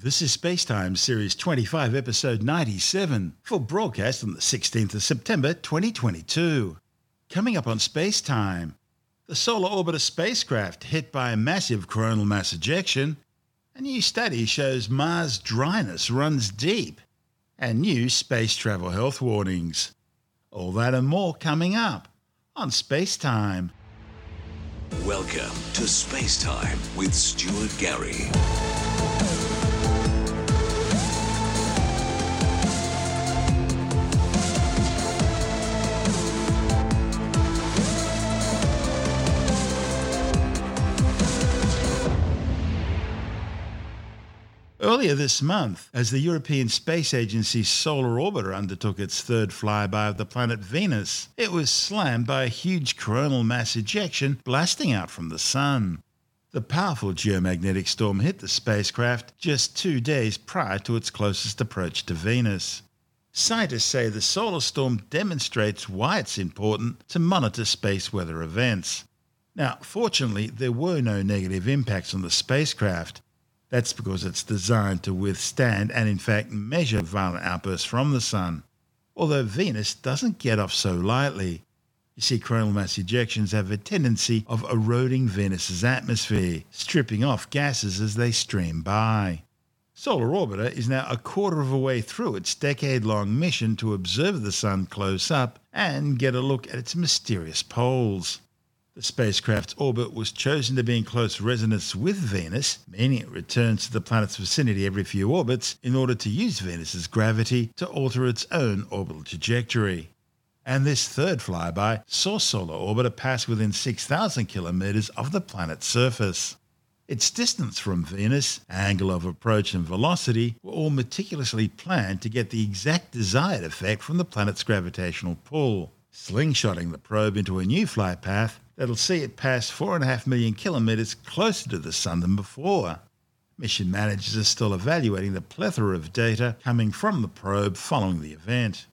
This is Spacetime Series 25, Episode 97, for broadcast on the 16th of September 2022. Coming up on Spacetime, the Solar Orbiter spacecraft hit by a massive coronal mass ejection, a new study shows Mars dryness runs deep, and new space travel health warnings. All that and more coming up on Spacetime. Welcome to Space Time with Stuart Gary. Earlier this month, as the European Space Agency's Solar Orbiter undertook its third flyby of the planet Venus, it was slammed by a huge coronal mass ejection blasting out from the Sun. The powerful geomagnetic storm hit the spacecraft just two days prior to its closest approach to Venus. Scientists say the solar storm demonstrates why it's important to monitor space weather events. Now, fortunately, there were no negative impacts on the spacecraft, that's because it's designed to withstand and, in fact, measure violent outbursts from the Sun. Although Venus doesn't get off so lightly. You see, coronal mass ejections have a tendency of eroding Venus's atmosphere, stripping off gases as they stream by. Solar Orbiter is now a quarter of a way through its decade long mission to observe the Sun close up and get a look at its mysterious poles. The spacecraft's orbit was chosen to be in close resonance with Venus, meaning it returns to the planet's vicinity every few orbits in order to use Venus's gravity to alter its own orbital trajectory. And this third flyby saw Solar Orbiter pass within 6,000 kilometers of the planet's surface. Its distance from Venus, angle of approach, and velocity were all meticulously planned to get the exact desired effect from the planet's gravitational pull, slingshotting the probe into a new flight path that'll see it pass 4.5 million kilometres closer to the Sun than before. Mission managers are still evaluating the plethora of data coming from the probe following the event.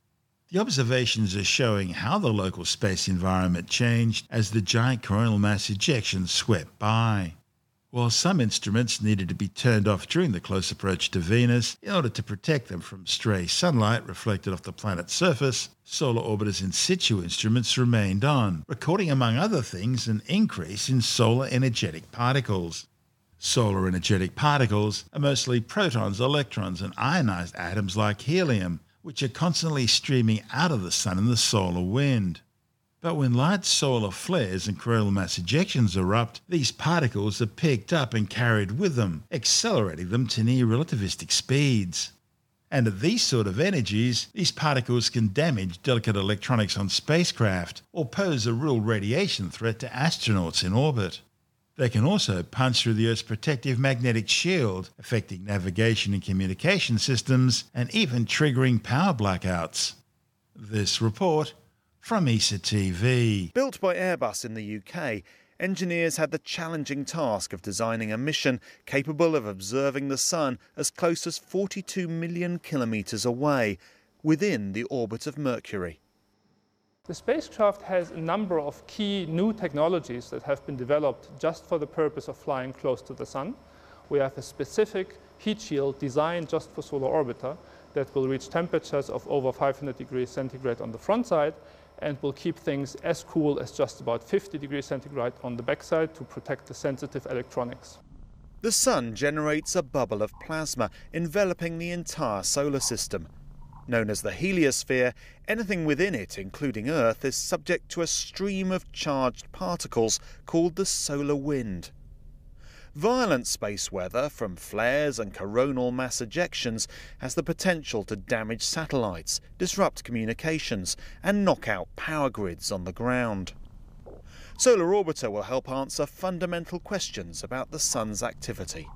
The observations are showing how the local space environment changed as the giant coronal mass ejection swept by. While some instruments needed to be turned off during the close approach to Venus in order to protect them from stray sunlight reflected off the planet's surface, Solar Orbiter's in situ instruments remained on, recording among other things an increase in solar energetic particles. Solar energetic particles are mostly protons, electrons, and ionized atoms like helium, which are constantly streaming out of the Sun in the solar wind. But when large solar flares and coronal mass ejections erupt, these particles are picked up and carried with them, accelerating them to near relativistic speeds. And at these sort of energies, these particles can damage delicate electronics on spacecraft or pose a real radiation threat to astronauts in orbit. They can also punch through the Earth's protective magnetic shield, affecting navigation and communication systems and even triggering power blackouts. This report from ESA TV. Built by Airbus in the UK, engineers had the challenging task of designing a mission capable of observing the Sun as close as 42 million kilometres away, within the orbit of Mercury. The spacecraft has a number of key new technologies that have been developed just for the purpose of flying close to the Sun. We have a specific heat shield designed just for Solar Orbiter that will reach temperatures of over 500 degrees centigrade on the front side and will keep things as cool as just about 50 degrees centigrade on the backside to protect the sensitive electronics. The Sun generates a bubble of plasma enveloping the entire solar system. Known as the heliosphere, anything within it, including Earth, is subject to a stream of charged particles called the solar wind. Violent space weather from flares and coronal mass ejections has the potential to damage satellites, disrupt communications, and knock out power grids on the ground. Solar Orbiter will help answer fundamental questions about the Sun's activity.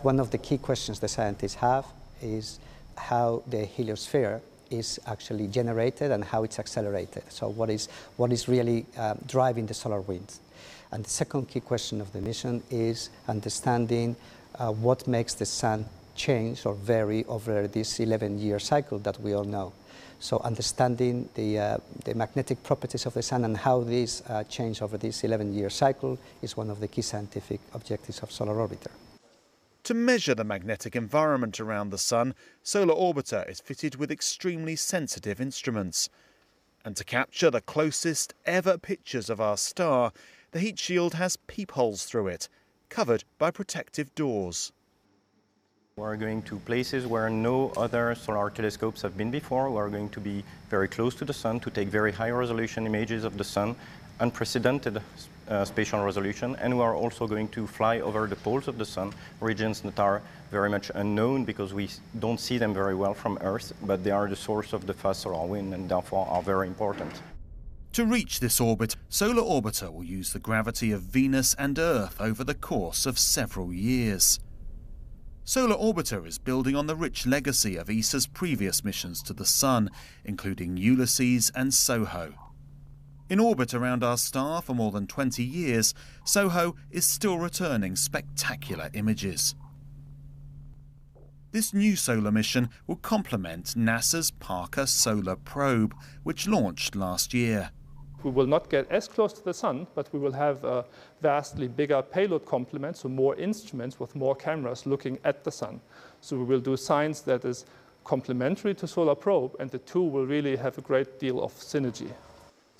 One of the key questions the scientists have is how the heliosphere is actually generated and how it's accelerated. So what is, what is really um, driving the solar winds? And the second key question of the mission is understanding uh, what makes the sun change or vary over this 11-year cycle that we all know. So understanding the, uh, the magnetic properties of the sun and how these uh, change over this 11-year cycle is one of the key scientific objectives of Solar Orbiter. To measure the magnetic environment around the Sun, Solar Orbiter is fitted with extremely sensitive instruments. And to capture the closest ever pictures of our star, the heat shield has peepholes through it, covered by protective doors. We're going to places where no other solar telescopes have been before. We're going to be very close to the Sun to take very high resolution images of the Sun, unprecedented uh, spatial resolution, and we are also going to fly over the poles of the Sun, regions that are very much unknown because we don't see them very well from Earth, but they are the source of the fast solar wind and therefore are very important. To reach this orbit, Solar Orbiter will use the gravity of Venus and Earth over the course of several years. Solar Orbiter is building on the rich legacy of ESA's previous missions to the Sun, including Ulysses and SOHO. In orbit around our star for more than 20 years, SOHO is still returning spectacular images. This new solar mission will complement NASA's Parker Solar Probe, which launched last year. We will not get as close to the sun, but we will have a vastly bigger payload complement, so more instruments with more cameras looking at the sun. So we will do science that is complementary to Solar Probe, and the two will really have a great deal of synergy.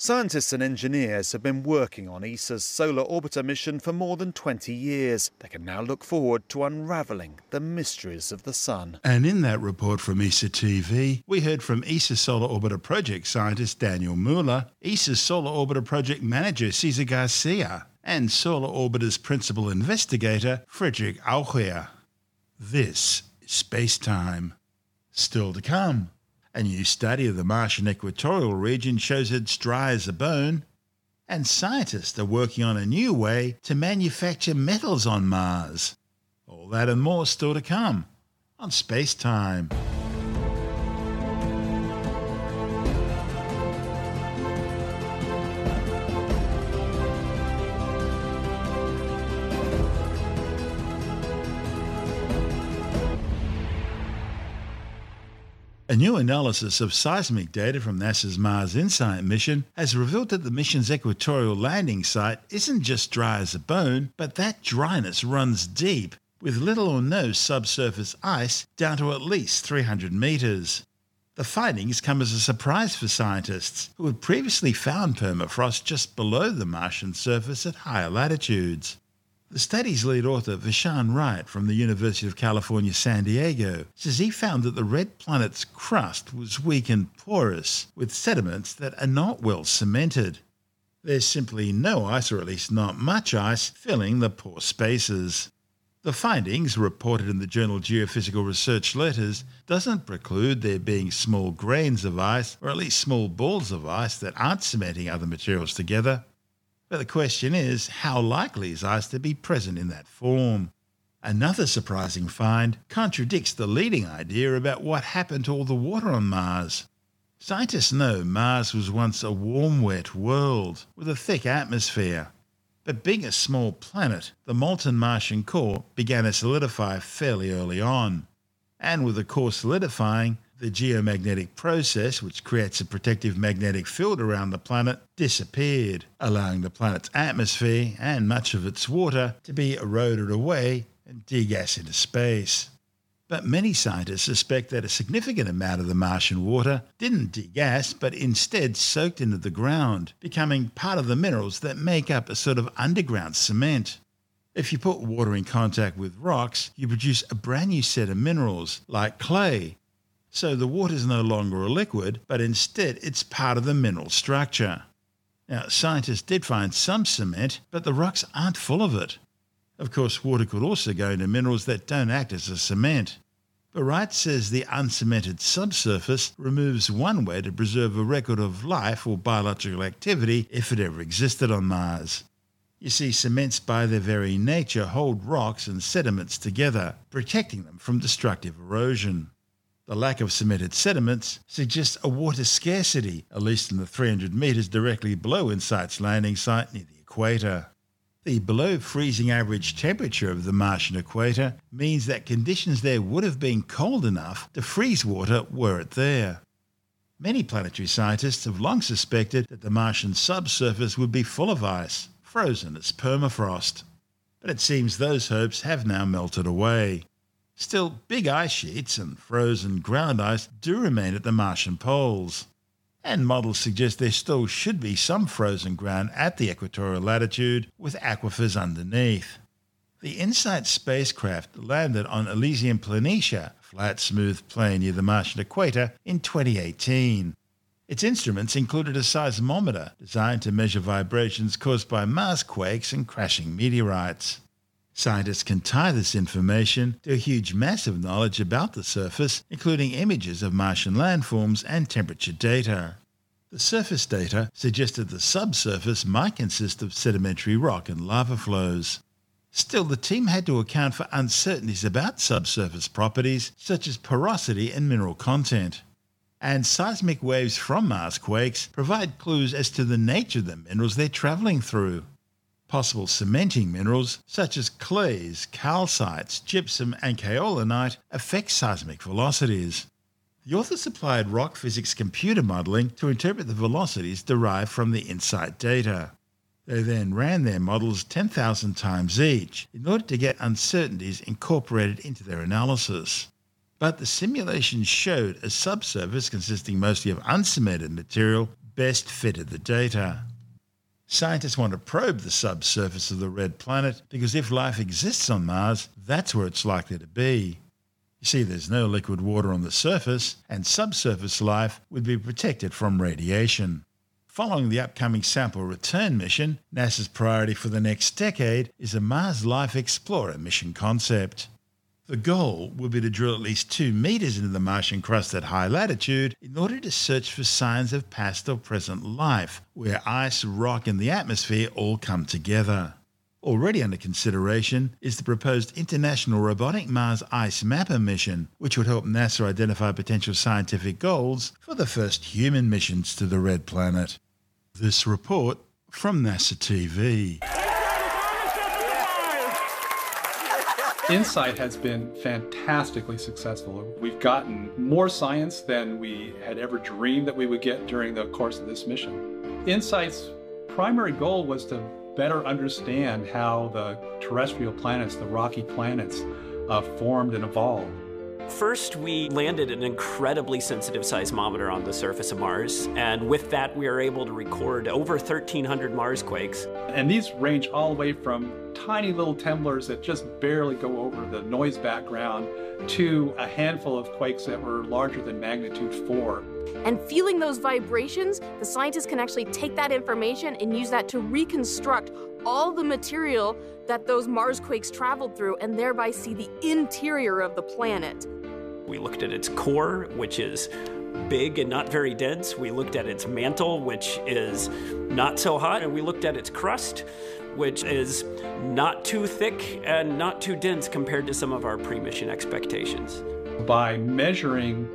Scientists and engineers have been working on ESA's Solar Orbiter mission for more than 20 years. They can now look forward to unravelling the mysteries of the Sun. And in that report from ESA TV, we heard from ESA Solar Orbiter project scientist Daniel Mueller, ESA's Solar Orbiter project manager Cesar Garcia, and Solar Orbiter's principal investigator Frédéric Auchère. This is Space Time. Still to come. A new study of the Martian equatorial region shows it's dry as a bone. And scientists are working on a new way to manufacture metals on Mars. All that and more still to come on Space Time. A new analysis of seismic data from NASA's Mars InSight mission has revealed that the mission's equatorial landing site isn't just dry as a bone, but that dryness runs deep, with little or no subsurface ice down to at least 300 metres. The findings come as a surprise for scientists who had previously found permafrost just below the Martian surface at higher latitudes. The study's lead author, Vashan Wright from the University of California, San Diego, says he found that the red planet's crust was weak and porous, with sediments that are not well cemented. There's simply no ice, or at least not much ice, filling the pore spaces. The findings, reported in the journal Geophysical Research Letters, doesn't preclude there being small grains of ice, or at least small balls of ice that aren't cementing other materials together. But the question is, how likely is ice to be present in that form? Another surprising find contradicts the leading idea about what happened to all the water on Mars. Scientists know Mars was once a warm, wet world with a thick atmosphere. But being a small planet, the molten Martian core began to solidify fairly early on. And with the core solidifying, the geomagnetic process, which creates a protective magnetic field around the planet, disappeared, allowing the planet's atmosphere and much of its water to be eroded away and degas into space. But many scientists suspect that a significant amount of the Martian water didn't degas, but instead soaked into the ground, becoming part of the minerals that make up a sort of underground cement. If you put water in contact with rocks, you produce a brand new set of minerals, like clay, so the water is no longer a liquid, but instead it's part of the mineral structure. Now, scientists did find some cement, but the rocks aren't full of it. Of course, water could also go into minerals that don't act as a cement. But Wright says the uncemented subsurface removes one way to preserve a record of life or biological activity if it ever existed on Mars. You see, cements by their very nature hold rocks and sediments together, protecting them from destructive erosion. The lack of cemented sediments suggests a water scarcity, at least in the 300 metres directly below InSight's landing site near the equator. The below freezing average temperature of the Martian equator means that conditions there would have been cold enough to freeze water were it there. Many planetary scientists have long suspected that the Martian subsurface would be full of ice, frozen as permafrost. but it seems those hopes have now melted away. Still, big ice sheets and frozen ground ice do remain at the Martian poles. And models suggest there still should be some frozen ground at the equatorial latitude with aquifers underneath. The InSight spacecraft landed on Elysium Planitia, flat smooth plain near the Martian equator, in 2018. Its instruments included a seismometer designed to measure vibrations caused by Mars quakes and crashing meteorites. Scientists can tie this information to a huge mass of knowledge about the surface, including images of Martian landforms and temperature data. The surface data suggested the subsurface might consist of sedimentary rock and lava flows. Still, the team had to account for uncertainties about subsurface properties such as porosity and mineral content. And seismic waves from Mars quakes provide clues as to the nature of the minerals they're travelling through. Possible cementing minerals such as clays, calcites, gypsum, and kaolinite affect seismic velocities. The authors applied rock physics computer modelling to interpret the velocities derived from the InSight data. They then ran their models 10,000 times each in order to get uncertainties incorporated into their analysis. But the simulations showed a subsurface consisting mostly of uncemented material best fitted the data. Scientists want to probe the subsurface of the red planet because if life exists on Mars, that's where it's likely to be. You see, there's no liquid water on the surface, and subsurface life would be protected from radiation. Following the upcoming sample return mission, NASA's priority for the next decade is a Mars Life Explorer mission concept. The goal will be to drill at least two meters into the Martian crust at high latitude in order to search for signs of past or present life, where ice, rock, and the atmosphere all come together. Already under consideration is the proposed International Robotic Mars Ice Mapper mission, which would help NASA identify potential scientific goals for the first human missions to the Red Planet. This report from NASA TV. InSight has been fantastically successful. We've gotten more science than we had ever dreamed that we would get during the course of this mission. InSight's primary goal was to better understand how the terrestrial planets, the rocky planets, uh, formed and evolved. First, we landed an incredibly sensitive seismometer on the surface of Mars, and with that, we were able to record over 1,300 Mars quakes. And these range all the way from tiny little tremblers that just barely go over the noise background to a handful of quakes that were larger than magnitude 4. And feeling those vibrations, the scientists can actually take that information and use that to reconstruct all the material that those Mars quakes traveled through and thereby see the interior of the planet. We looked at its core, which is big and not very dense. We looked at its mantle, which is not so hot. And we looked at its crust, which is not too thick and not too dense compared to some of our pre mission expectations. By measuring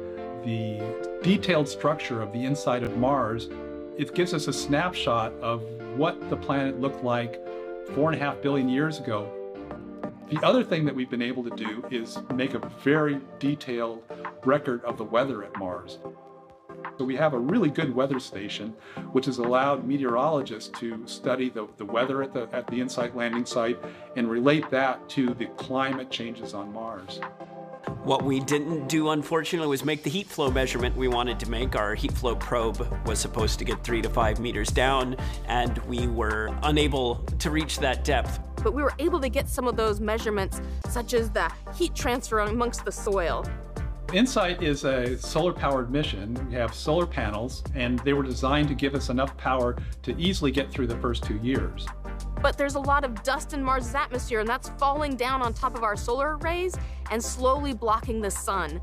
the detailed structure of the inside of Mars, it gives us a snapshot of what the planet looked like four and a half billion years ago. The other thing that we've been able to do is make a very detailed record of the weather at Mars. So we have a really good weather station, which has allowed meteorologists to study the, the weather at the, at the InSight landing site and relate that to the climate changes on Mars. What we didn't do, unfortunately, was make the heat flow measurement we wanted to make. Our heat flow probe was supposed to get three to five meters down, and we were unable to reach that depth. But we were able to get some of those measurements, such as the heat transfer amongst the soil. InSight is a solar powered mission. We have solar panels, and they were designed to give us enough power to easily get through the first two years. But there's a lot of dust in Mars' atmosphere, and that's falling down on top of our solar arrays and slowly blocking the sun.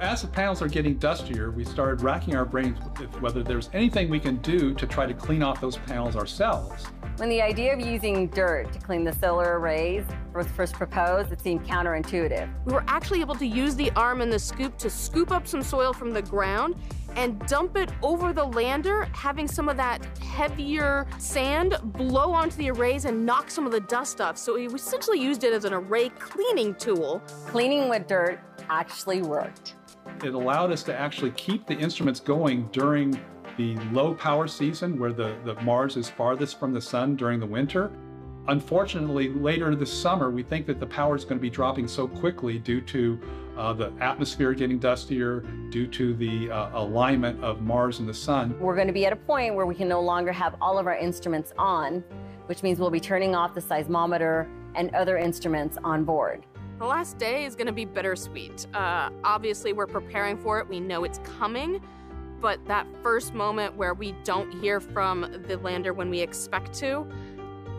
As the panels are getting dustier, we started racking our brains with whether there's anything we can do to try to clean off those panels ourselves. When the idea of using dirt to clean the solar arrays was first proposed, it seemed counterintuitive. We were actually able to use the arm and the scoop to scoop up some soil from the ground and dump it over the lander, having some of that heavier sand blow onto the arrays and knock some of the dust off. So we essentially used it as an array cleaning tool. Cleaning with dirt actually worked. It allowed us to actually keep the instruments going during the low power season where the, the Mars is farthest from the sun during the winter. Unfortunately, later this summer, we think that the power is going to be dropping so quickly due to uh, the atmosphere getting dustier, due to the uh, alignment of Mars and the Sun. We're going to be at a point where we can no longer have all of our instruments on, which means we'll be turning off the seismometer and other instruments on board. The last day is going to be bittersweet. Uh, obviously, we're preparing for it, we know it's coming, but that first moment where we don't hear from the lander when we expect to,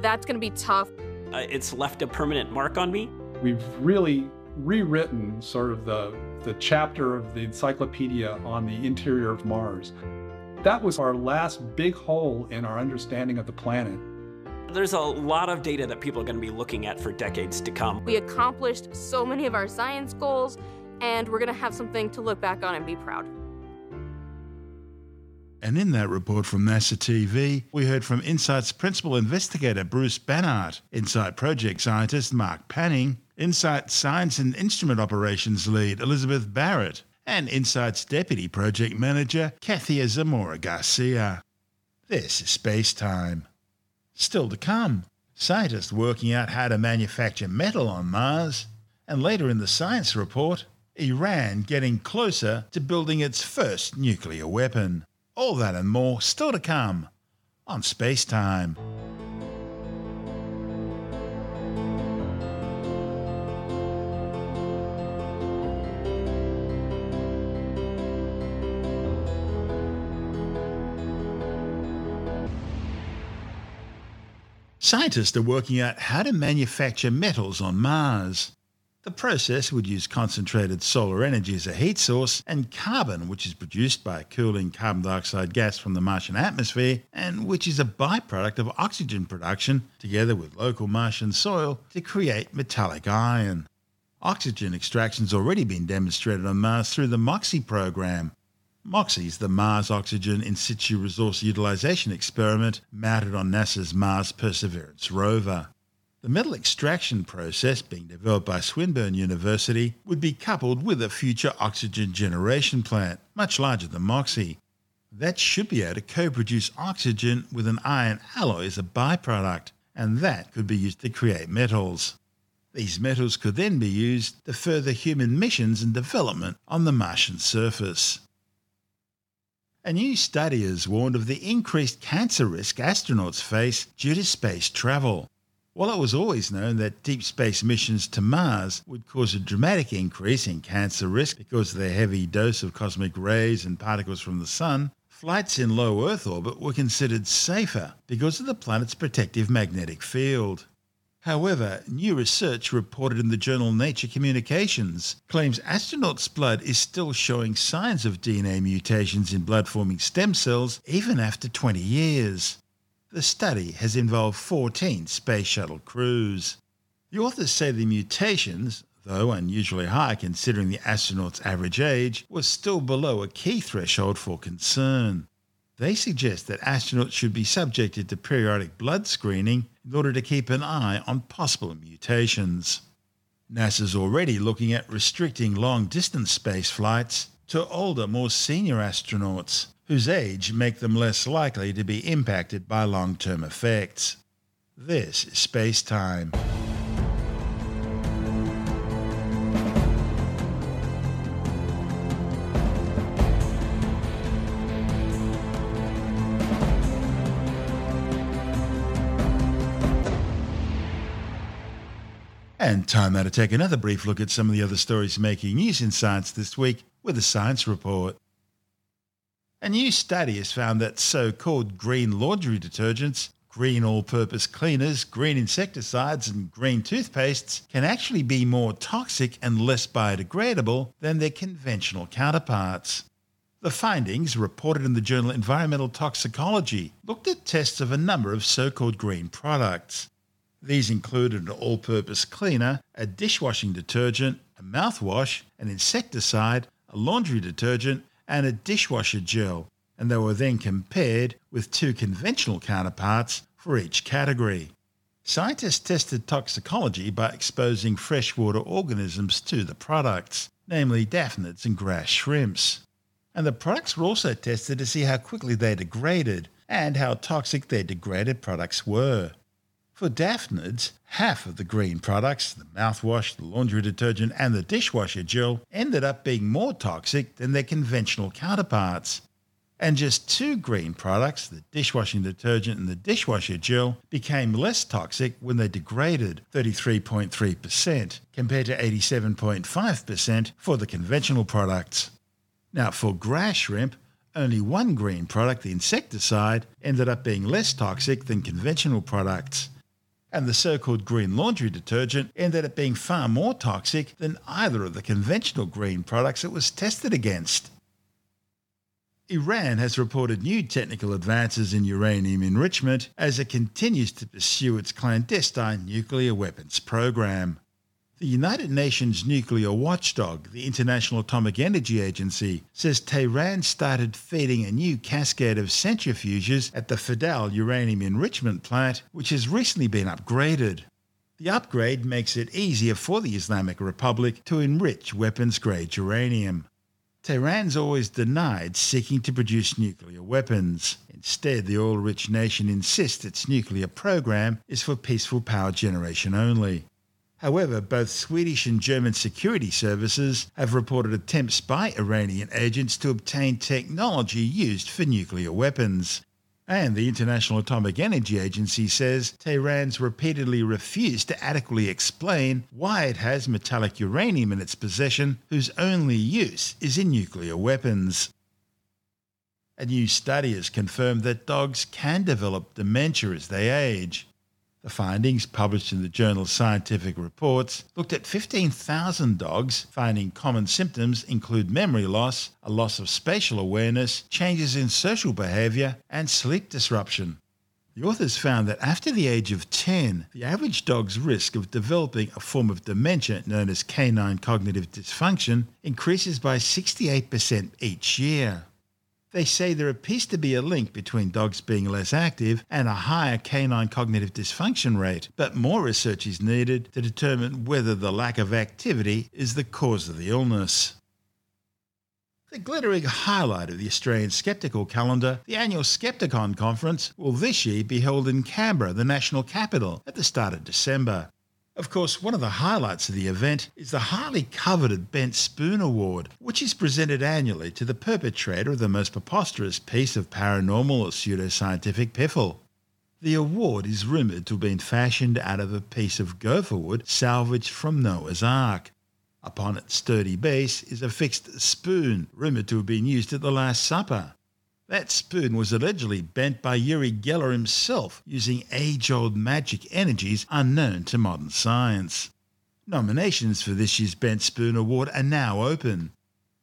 that's going to be tough. Uh, it's left a permanent mark on me. We've really rewritten sort of the, the chapter of the encyclopedia on the interior of Mars. That was our last big hole in our understanding of the planet. There's a lot of data that people are going to be looking at for decades to come. We accomplished so many of our science goals, and we're going to have something to look back on and be proud. And in that report from NASA TV, we heard from InSight's principal investigator Bruce Banerdt, InSight project scientist Mark Panning, InSight Science and Instrument Operations lead Elizabeth Barrett, and InSight's deputy project manager Kathya Zamora Garcia. This is Space Time. Still to come, scientists working out how to manufacture metal on Mars, and later in the science report, Iran getting closer to building its first nuclear weapon. All that and more still to come on Space Time. Scientists are working out how to manufacture metals on Mars. The process would use concentrated solar energy as a heat source and carbon, which is produced by cooling carbon dioxide gas from the Martian atmosphere and which is a byproduct of oxygen production, together with local Martian soil, to create metallic iron. Oxygen extraction has already been demonstrated on Mars through the MOXIE program. MOXIE is the Mars Oxygen In Situ Resource Utilization Experiment mounted on NASA's Mars Perseverance rover. The metal extraction process being developed by Swinburne University would be coupled with a future oxygen generation plant, much larger than MOXIE. That should be able to co produce oxygen with an iron alloy as a byproduct, and that could be used to create metals. These metals could then be used to further human missions and development on the Martian surface. A new study has warned of the increased cancer risk astronauts face due to space travel. While it was always known that deep space missions to Mars would cause a dramatic increase in cancer risk because of the heavy dose of cosmic rays and particles from the Sun, flights in low Earth orbit were considered safer because of the planet's protective magnetic field. However, new research reported in the journal Nature Communications claims astronauts' blood is still showing signs of DNA mutations in blood forming stem cells even after 20 years. The study has involved 14 space shuttle crews. The authors say the mutations, though unusually high considering the astronauts' average age, was still below a key threshold for concern. They suggest that astronauts should be subjected to periodic blood screening in order to keep an eye on possible mutations. NASA's already looking at restricting long distance space flights to older, more senior astronauts whose age make them less likely to be impacted by long term effects. This is space time. And time now to take another brief look at some of the other stories making news in science this week with a science report. A new study has found that so called green laundry detergents, green all purpose cleaners, green insecticides, and green toothpastes can actually be more toxic and less biodegradable than their conventional counterparts. The findings, reported in the journal Environmental Toxicology, looked at tests of a number of so called green products. These included an all purpose cleaner, a dishwashing detergent, a mouthwash, an insecticide, a laundry detergent, and a dishwasher gel, and they were then compared with two conventional counterparts for each category. Scientists tested toxicology by exposing freshwater organisms to the products, namely daphnids and grass shrimps. And the products were also tested to see how quickly they degraded and how toxic their degraded products were. For daphnids, half of the green products, the mouthwash, the laundry detergent, and the dishwasher gel, ended up being more toxic than their conventional counterparts. And just two green products, the dishwashing detergent and the dishwasher gel, became less toxic when they degraded 33.3% compared to 87.5% for the conventional products. Now, for grass shrimp, only one green product, the insecticide, ended up being less toxic than conventional products. And the so called green laundry detergent ended up being far more toxic than either of the conventional green products it was tested against. Iran has reported new technical advances in uranium enrichment as it continues to pursue its clandestine nuclear weapons program. The United Nations nuclear watchdog, the International Atomic Energy Agency, says Tehran started feeding a new cascade of centrifuges at the Fadal uranium enrichment plant, which has recently been upgraded. The upgrade makes it easier for the Islamic Republic to enrich weapons grade uranium. Tehran's always denied seeking to produce nuclear weapons. Instead, the oil rich nation insists its nuclear program is for peaceful power generation only. However, both Swedish and German security services have reported attempts by Iranian agents to obtain technology used for nuclear weapons. And the International Atomic Energy Agency says Tehran's repeatedly refused to adequately explain why it has metallic uranium in its possession whose only use is in nuclear weapons. A new study has confirmed that dogs can develop dementia as they age. The findings, published in the journal Scientific Reports, looked at 15,000 dogs, finding common symptoms include memory loss, a loss of spatial awareness, changes in social behaviour, and sleep disruption. The authors found that after the age of 10, the average dog's risk of developing a form of dementia known as canine cognitive dysfunction increases by 68% each year. They say there appears to be a link between dogs being less active and a higher canine cognitive dysfunction rate, but more research is needed to determine whether the lack of activity is the cause of the illness. The glittering highlight of the Australian Skeptical calendar, the annual Skepticon conference, will this year be held in Canberra, the national capital, at the start of December. Of course, one of the highlights of the event is the highly coveted Bent Spoon Award, which is presented annually to the perpetrator of the most preposterous piece of paranormal or pseudoscientific piffle. The award is rumoured to have been fashioned out of a piece of gopher wood salvaged from Noah's Ark. Upon its sturdy base is a fixed spoon, rumoured to have been used at the Last Supper. That spoon was allegedly bent by Uri Geller himself using age old magic energies unknown to modern science. Nominations for this year's Bent Spoon Award are now open.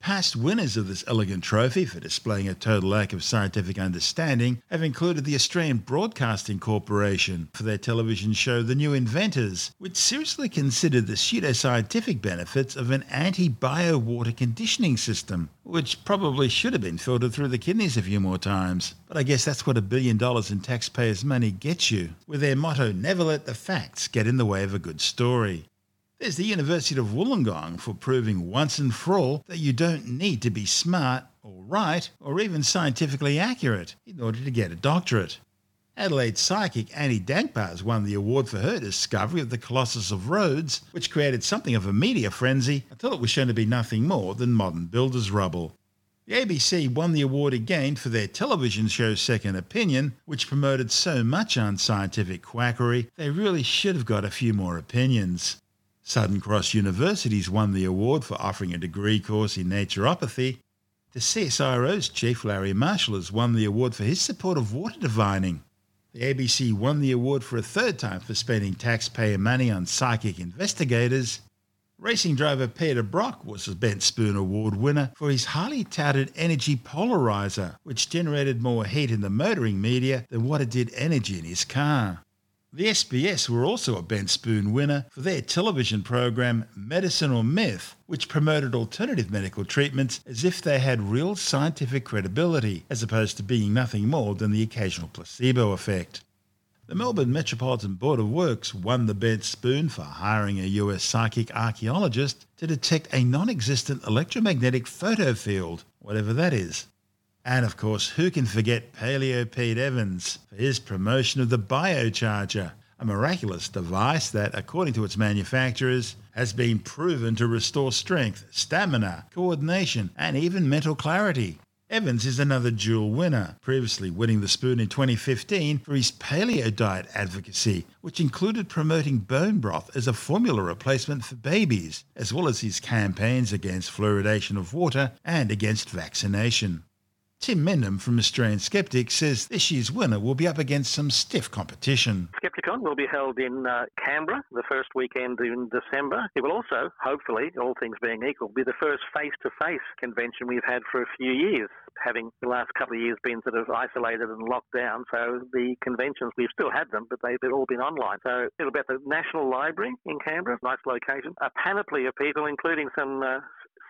Past winners of this elegant trophy for displaying a total lack of scientific understanding have included the Australian Broadcasting Corporation for their television show The New Inventors, which seriously considered the pseudoscientific benefits of an anti bio water conditioning system, which probably should have been filtered through the kidneys a few more times. But I guess that's what a billion dollars in taxpayers' money gets you, with their motto never let the facts get in the way of a good story. There's the University of Wollongong for proving once and for all that you don't need to be smart or right or even scientifically accurate in order to get a doctorate. Adelaide psychic Annie Dankbars won the award for her discovery of the Colossus of Rhodes, which created something of a media frenzy until it was shown to be nothing more than modern builder's rubble. The ABC won the award again for their television show Second Opinion, which promoted so much unscientific quackery they really should have got a few more opinions. Southern Cross University's won the award for offering a degree course in naturopathy. The CSIRO's chief, Larry Marshall, has won the award for his support of water divining. The ABC won the award for a third time for spending taxpayer money on psychic investigators. Racing driver Peter Brock was a Bent Spoon Award winner for his highly touted energy polarizer, which generated more heat in the motoring media than what it did energy in his car. The SBS were also a Bent Spoon winner for their television program Medicine or Myth, which promoted alternative medical treatments as if they had real scientific credibility, as opposed to being nothing more than the occasional placebo effect. The Melbourne Metropolitan Board of Works won the Bent Spoon for hiring a US psychic archaeologist to detect a non existent electromagnetic photo field, whatever that is. And of course, who can forget Paleo Pete Evans for his promotion of the Biocharger, a miraculous device that, according to its manufacturers, has been proven to restore strength, stamina, coordination, and even mental clarity. Evans is another dual winner, previously winning the spoon in 2015 for his paleo diet advocacy, which included promoting bone broth as a formula replacement for babies, as well as his campaigns against fluoridation of water and against vaccination. Tim Mendham from Australian Skeptics says this year's winner will be up against some stiff competition. Skepticon will be held in uh, Canberra the first weekend in December. It will also, hopefully, all things being equal, be the first face to face convention we've had for a few years, having the last couple of years been sort of isolated and locked down. So the conventions, we've still had them, but they've all been online. So it'll be at the National Library in Canberra, nice location. A panoply of people, including some uh,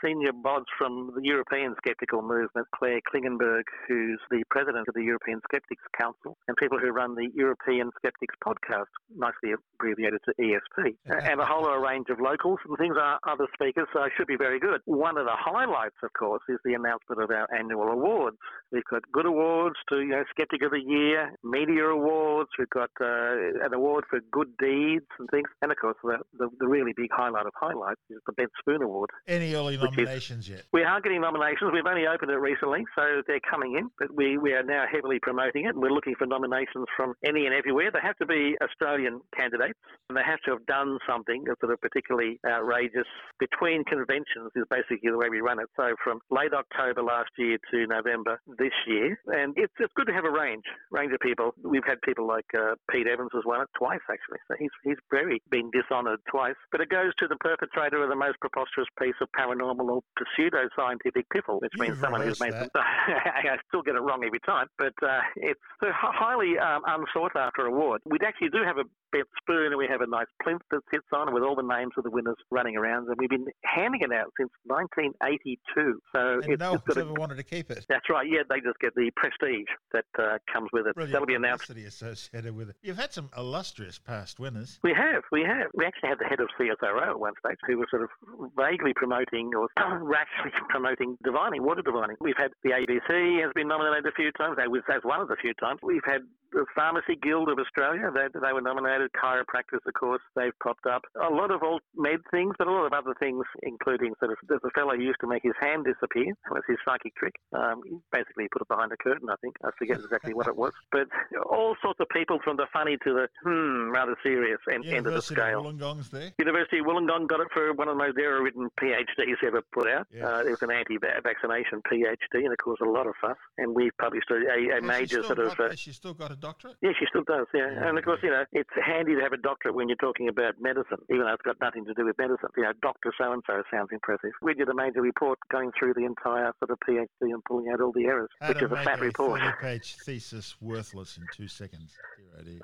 senior bods from the European skeptical movement, Claire Klingenberg, who's the president of the European Skeptics Council, and people who run the European Skeptics podcast, nicely abbreviated to ESP, and a whole range of locals and things are other speakers, so it should be very good. One of the highlights, of course, is the announcement of our annual awards. We've got good awards to, you know, Skeptic of the Year, media awards, we've got uh, an award for good deeds and things, and of course, the, the, the really big highlight of highlights is the Bent Spoon Award. Any early nominations yet? We are getting nominations. We've only opened it recently, so they're coming in. But we, we are now heavily promoting it, and we're looking for nominations from any and everywhere. They have to be Australian candidates, and they have to have done something that's sort of particularly outrageous. Between conventions is basically the way we run it. So from late October last year to November this year, and it's it's good to have a range range of people. We've had people like uh, Pete Evans has won it twice actually, so he's he's very been dishonoured twice. But it goes to the perpetrator of the most preposterous piece of paranormal or pseudo-scientific piffle, which means someone who's made them. I still get it wrong every time, but uh, it's a highly um, unsought after award. We actually do have a bent spoon and we have a nice plinth that sits on with all the names of the winners running around, and we've been handing it out since 1982. So And it's no one's a- ever wanted to keep it. That's right. Yeah, they just get the prestige that uh, comes with it. Brilliant That'll be announced. associated with it. You've had some illustrious past winners. We have, we have. We actually had the head of CSIRO at one stage who was sort of vaguely promoting or rashly promoting divining, water divining. We've had the ABC has been nominated a few times. That was as one of the few times. We've had the Pharmacy Guild of Australia. They, they were nominated. Chiropractors, of course, they've popped up. A lot of alt med things, but a lot of other things, including sort of there's a fellow who used to make his hand disappear. That was his psychic trick. Um, he basically put it behind a curtain, I think. I forget exactly what it was. But all sorts of people from the funny to the hmm, rather serious end, end of the University scale. of Wollongong's there. University of Wollongong got it for one of the most error-ridden PhDs ever put out. Uh, it was an anti-vaccination PhD, and it caused a lot of fuss. And we've published a, a, a major sort still of. Uh, she's still got a doctorate? yeah, she still does. Yeah. Oh, and of course, you know, it's handy to have a doctorate when you're talking about medicine, even though it's got nothing to do with medicine. You know, Doctor so and so sounds impressive. We did a major report going through the entire sort of PhD and pulling out all the errors, How which is a fat report. 30-page thesis worthless in two seconds.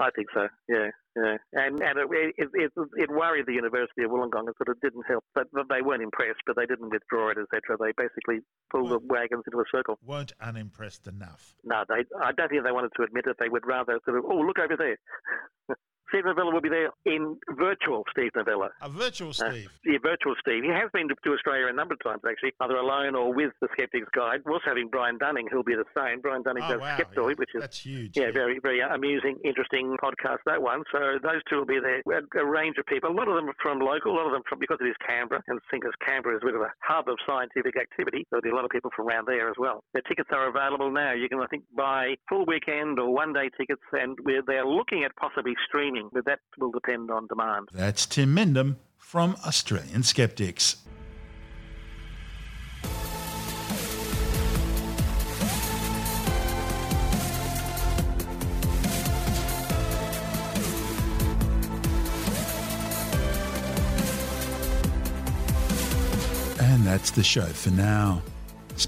I think so. Yeah, yeah. And and it it, it, it worried the University of Wollongong. It sort of didn't help, but but they weren't impressed. But they didn't withdraw it, etc. They basically pulled the hmm. wagons into a circle. Weren't unimpressed enough. No, they. I don't think they wanted to admit it. They would rather sort of, oh, look over there. Steve Novella will be there in virtual Steve Novella. A virtual uh, Steve. Yeah, virtual Steve. He has been to, to Australia a number of times, actually, either alone or with the Skeptics Guide. We're also having Brian Dunning, who'll be the same. Brian Dunning Oh, does wow, Skeptoid, which is That's huge. yeah, very, very amusing, interesting podcast, that one. So those two will be there. A range of people. A lot of them from local, a lot of them from, because it is Canberra, and I think as Canberra is a bit of a hub of scientific activity, there'll be a lot of people from around there as well. The tickets are available now. You can, I think, buy full weekend or one day tickets, and we're, they're looking at possibly streaming, but that will depend on demand. That's Tim Mendham from Australian Skeptics. And that's the show for now.